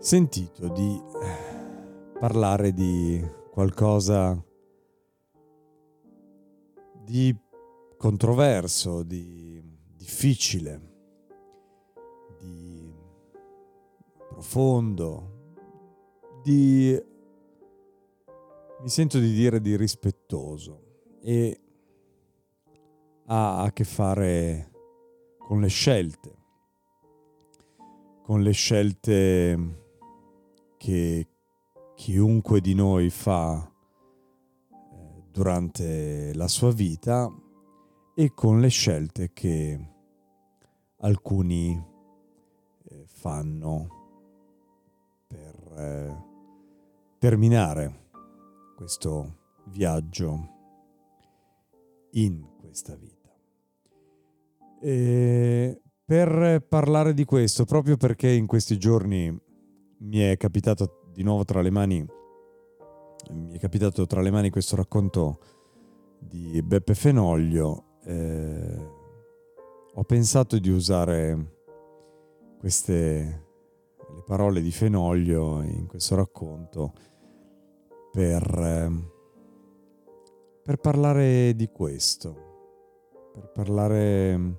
sentito di parlare di qualcosa di controverso, di difficile, di profondo, di mi sento di dire di rispettoso e ha a che fare con le scelte, con le scelte che chiunque di noi fa eh, durante la sua vita e con le scelte che alcuni eh, fanno per eh, terminare questo viaggio in questa vita. E per parlare di questo, proprio perché in questi giorni mi è capitato di nuovo tra le mani, mi è capitato tra le mani questo racconto di Beppe Fenoglio, eh, ho pensato di usare queste le parole di Fenoglio in questo racconto per, eh, per parlare di questo, per parlare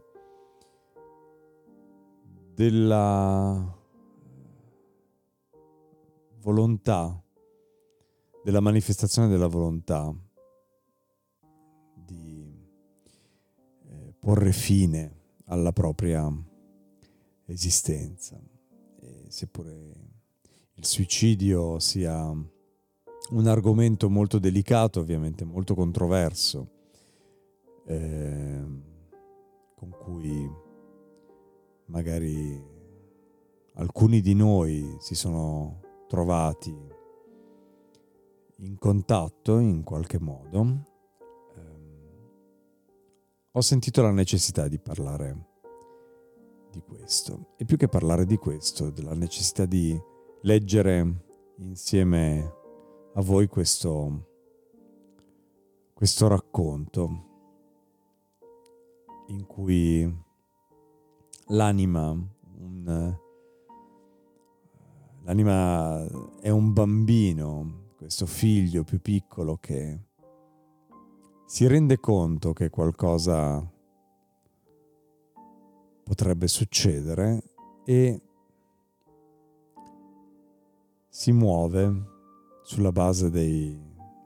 della volontà, della manifestazione della volontà di eh, porre fine alla propria esistenza. E seppure il suicidio sia un argomento molto delicato, ovviamente molto controverso, eh, con cui magari alcuni di noi si sono trovati in contatto in qualche modo, ehm, ho sentito la necessità di parlare di questo. E più che parlare di questo, della necessità di leggere insieme a voi questo, questo racconto in cui l'anima, un, l'anima è un bambino, questo figlio più piccolo che si rende conto che qualcosa potrebbe succedere e si muove sulla base dei,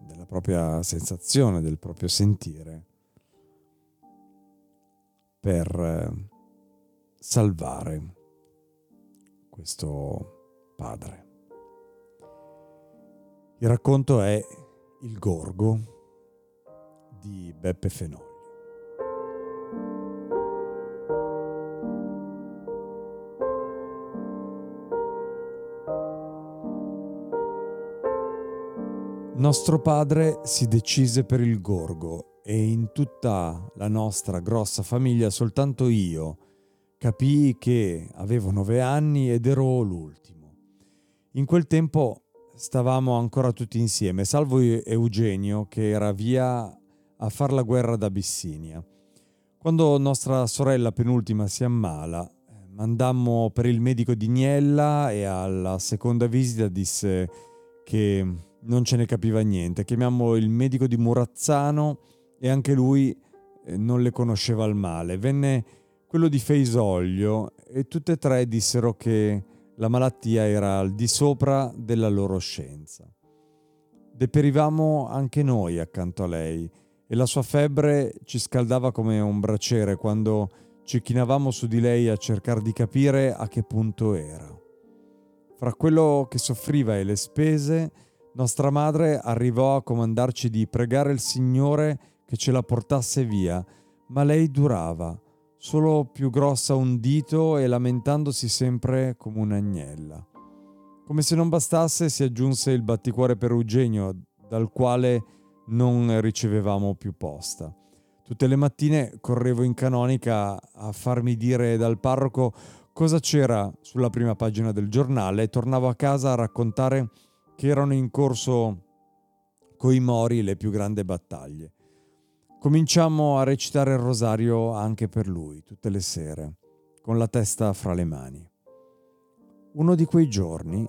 della propria sensazione, del proprio sentire per salvare questo padre. Il racconto è Il Gorgo di Beppe Fenoglio. Nostro padre si decise per il gorgo e in tutta la nostra grossa famiglia soltanto io, capii che avevo nove anni ed ero l'ultimo. In quel tempo stavamo ancora tutti insieme, salvo Eugenio che era via a far la guerra d'Abissinia. Quando nostra sorella penultima si ammala, mandammo per il medico di Niella e alla seconda visita disse che non ce ne capiva niente. Chiamiammo il medico di Murazzano e anche lui eh, non le conosceva il male. Venne quello di Feisoglio e tutte e tre dissero che la malattia era al di sopra della loro scienza. Deperivamo anche noi accanto a lei e la sua febbre ci scaldava come un braciere quando ci chinavamo su di lei a cercare di capire a che punto era. Fra quello che soffriva e le spese, nostra madre arrivò a comandarci di pregare il Signore che ce la portasse via, ma lei durava, solo più grossa un dito e lamentandosi sempre come un'agnella. Come se non bastasse si aggiunse il batticuore per Eugenio, dal quale non ricevevamo più posta. Tutte le mattine correvo in canonica a farmi dire dal parroco cosa c'era sulla prima pagina del giornale e tornavo a casa a raccontare che erano in corso coi Mori le più grandi battaglie. Cominciamo a recitare il rosario anche per lui, tutte le sere, con la testa fra le mani. Uno di quei giorni,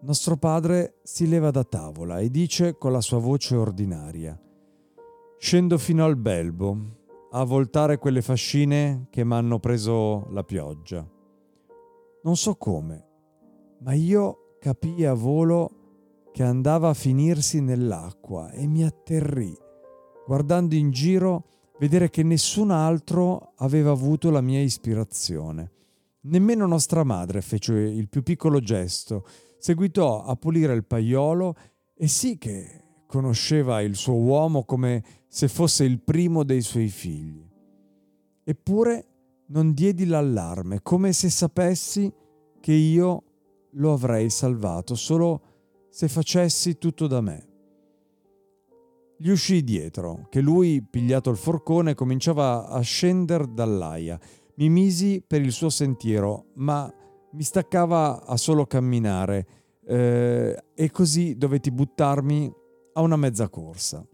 nostro padre si leva da tavola e dice con la sua voce ordinaria, Scendo fino al belbo a voltare quelle fascine che m'hanno preso la pioggia. Non so come, ma io capii a volo che andava a finirsi nell'acqua e mi atterrì, guardando in giro, vedere che nessun altro aveva avuto la mia ispirazione. Nemmeno nostra madre fece il più piccolo gesto, seguitò a pulire il paiolo e sì che conosceva il suo uomo come se fosse il primo dei suoi figli. Eppure non diedi l'allarme, come se sapessi che io lo avrei salvato solo se facessi tutto da me. Gli uscii dietro, che lui, pigliato il forcone, cominciava a scendere dall'aia. Mi misi per il suo sentiero, ma mi staccava a solo camminare eh, e così dovetti buttarmi a una mezza corsa.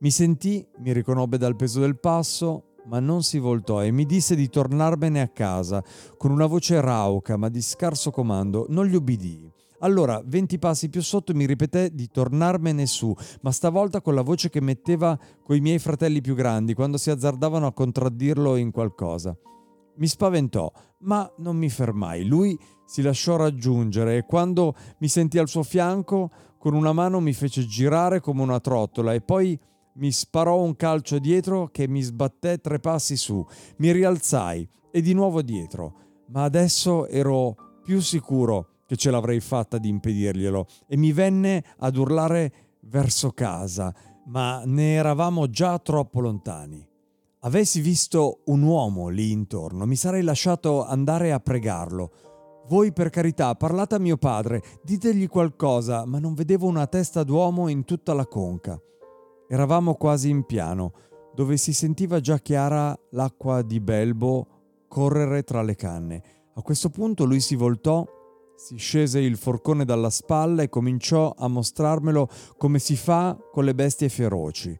Mi sentì, mi riconobbe dal peso del passo, ma non si voltò e mi disse di tornarmene a casa con una voce rauca ma di scarso comando. Non gli ubbidii. Allora, venti passi più sotto mi ripeté di tornarmene su, ma stavolta con la voce che metteva coi miei fratelli più grandi quando si azzardavano a contraddirlo in qualcosa. Mi spaventò, ma non mi fermai. Lui si lasciò raggiungere e quando mi sentì al suo fianco, con una mano mi fece girare come una trottola e poi mi sparò un calcio dietro che mi sbatté tre passi su. Mi rialzai e di nuovo dietro, ma adesso ero più sicuro che ce l'avrei fatta di impedirglielo e mi venne ad urlare verso casa, ma ne eravamo già troppo lontani. Avessi visto un uomo lì intorno, mi sarei lasciato andare a pregarlo. Voi per carità parlate a mio padre, ditegli qualcosa, ma non vedevo una testa d'uomo in tutta la conca. Eravamo quasi in piano, dove si sentiva già chiara l'acqua di Belbo correre tra le canne. A questo punto lui si voltò, si scese il forcone dalla spalla e cominciò a mostrarmelo come si fa con le bestie feroci.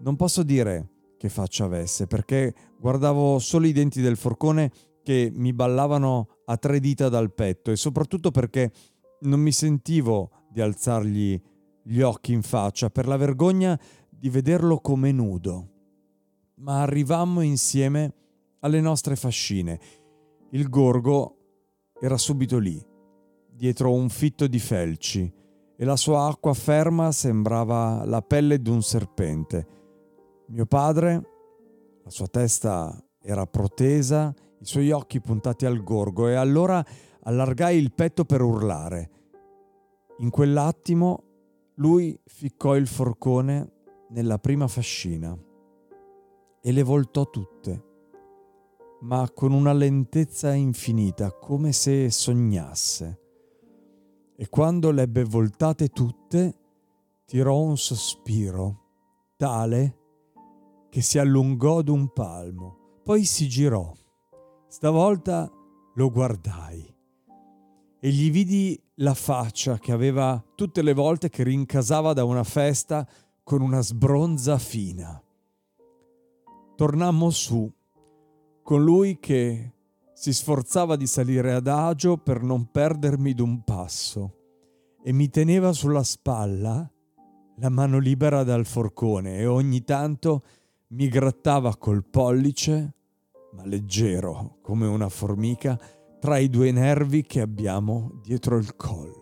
Non posso dire che faccia avesse, perché guardavo solo i denti del forcone che mi ballavano a tre dita dal petto e soprattutto perché non mi sentivo di alzargli gli occhi in faccia per la vergogna di vederlo come nudo. Ma arrivammo insieme alle nostre fascine. Il gorgo era subito lì, dietro un fitto di felci, e la sua acqua ferma sembrava la pelle di un serpente. Mio padre, la sua testa era protesa, i suoi occhi puntati al gorgo e allora allargai il petto per urlare. In quell'attimo lui ficcò il forcone nella prima fascina e le voltò tutte, ma con una lentezza infinita, come se sognasse. E quando le ebbe voltate tutte, tirò un sospiro tale che si allungò d'un palmo, poi si girò. Stavolta lo guardai e gli vidi la faccia che aveva tutte le volte che rincasava da una festa con una sbronza fina. Tornammo su, con lui che si sforzava di salire adagio per non perdermi d'un passo e mi teneva sulla spalla la mano libera dal forcone e ogni tanto mi grattava col pollice, ma leggero come una formica, tra i due nervi che abbiamo dietro il collo.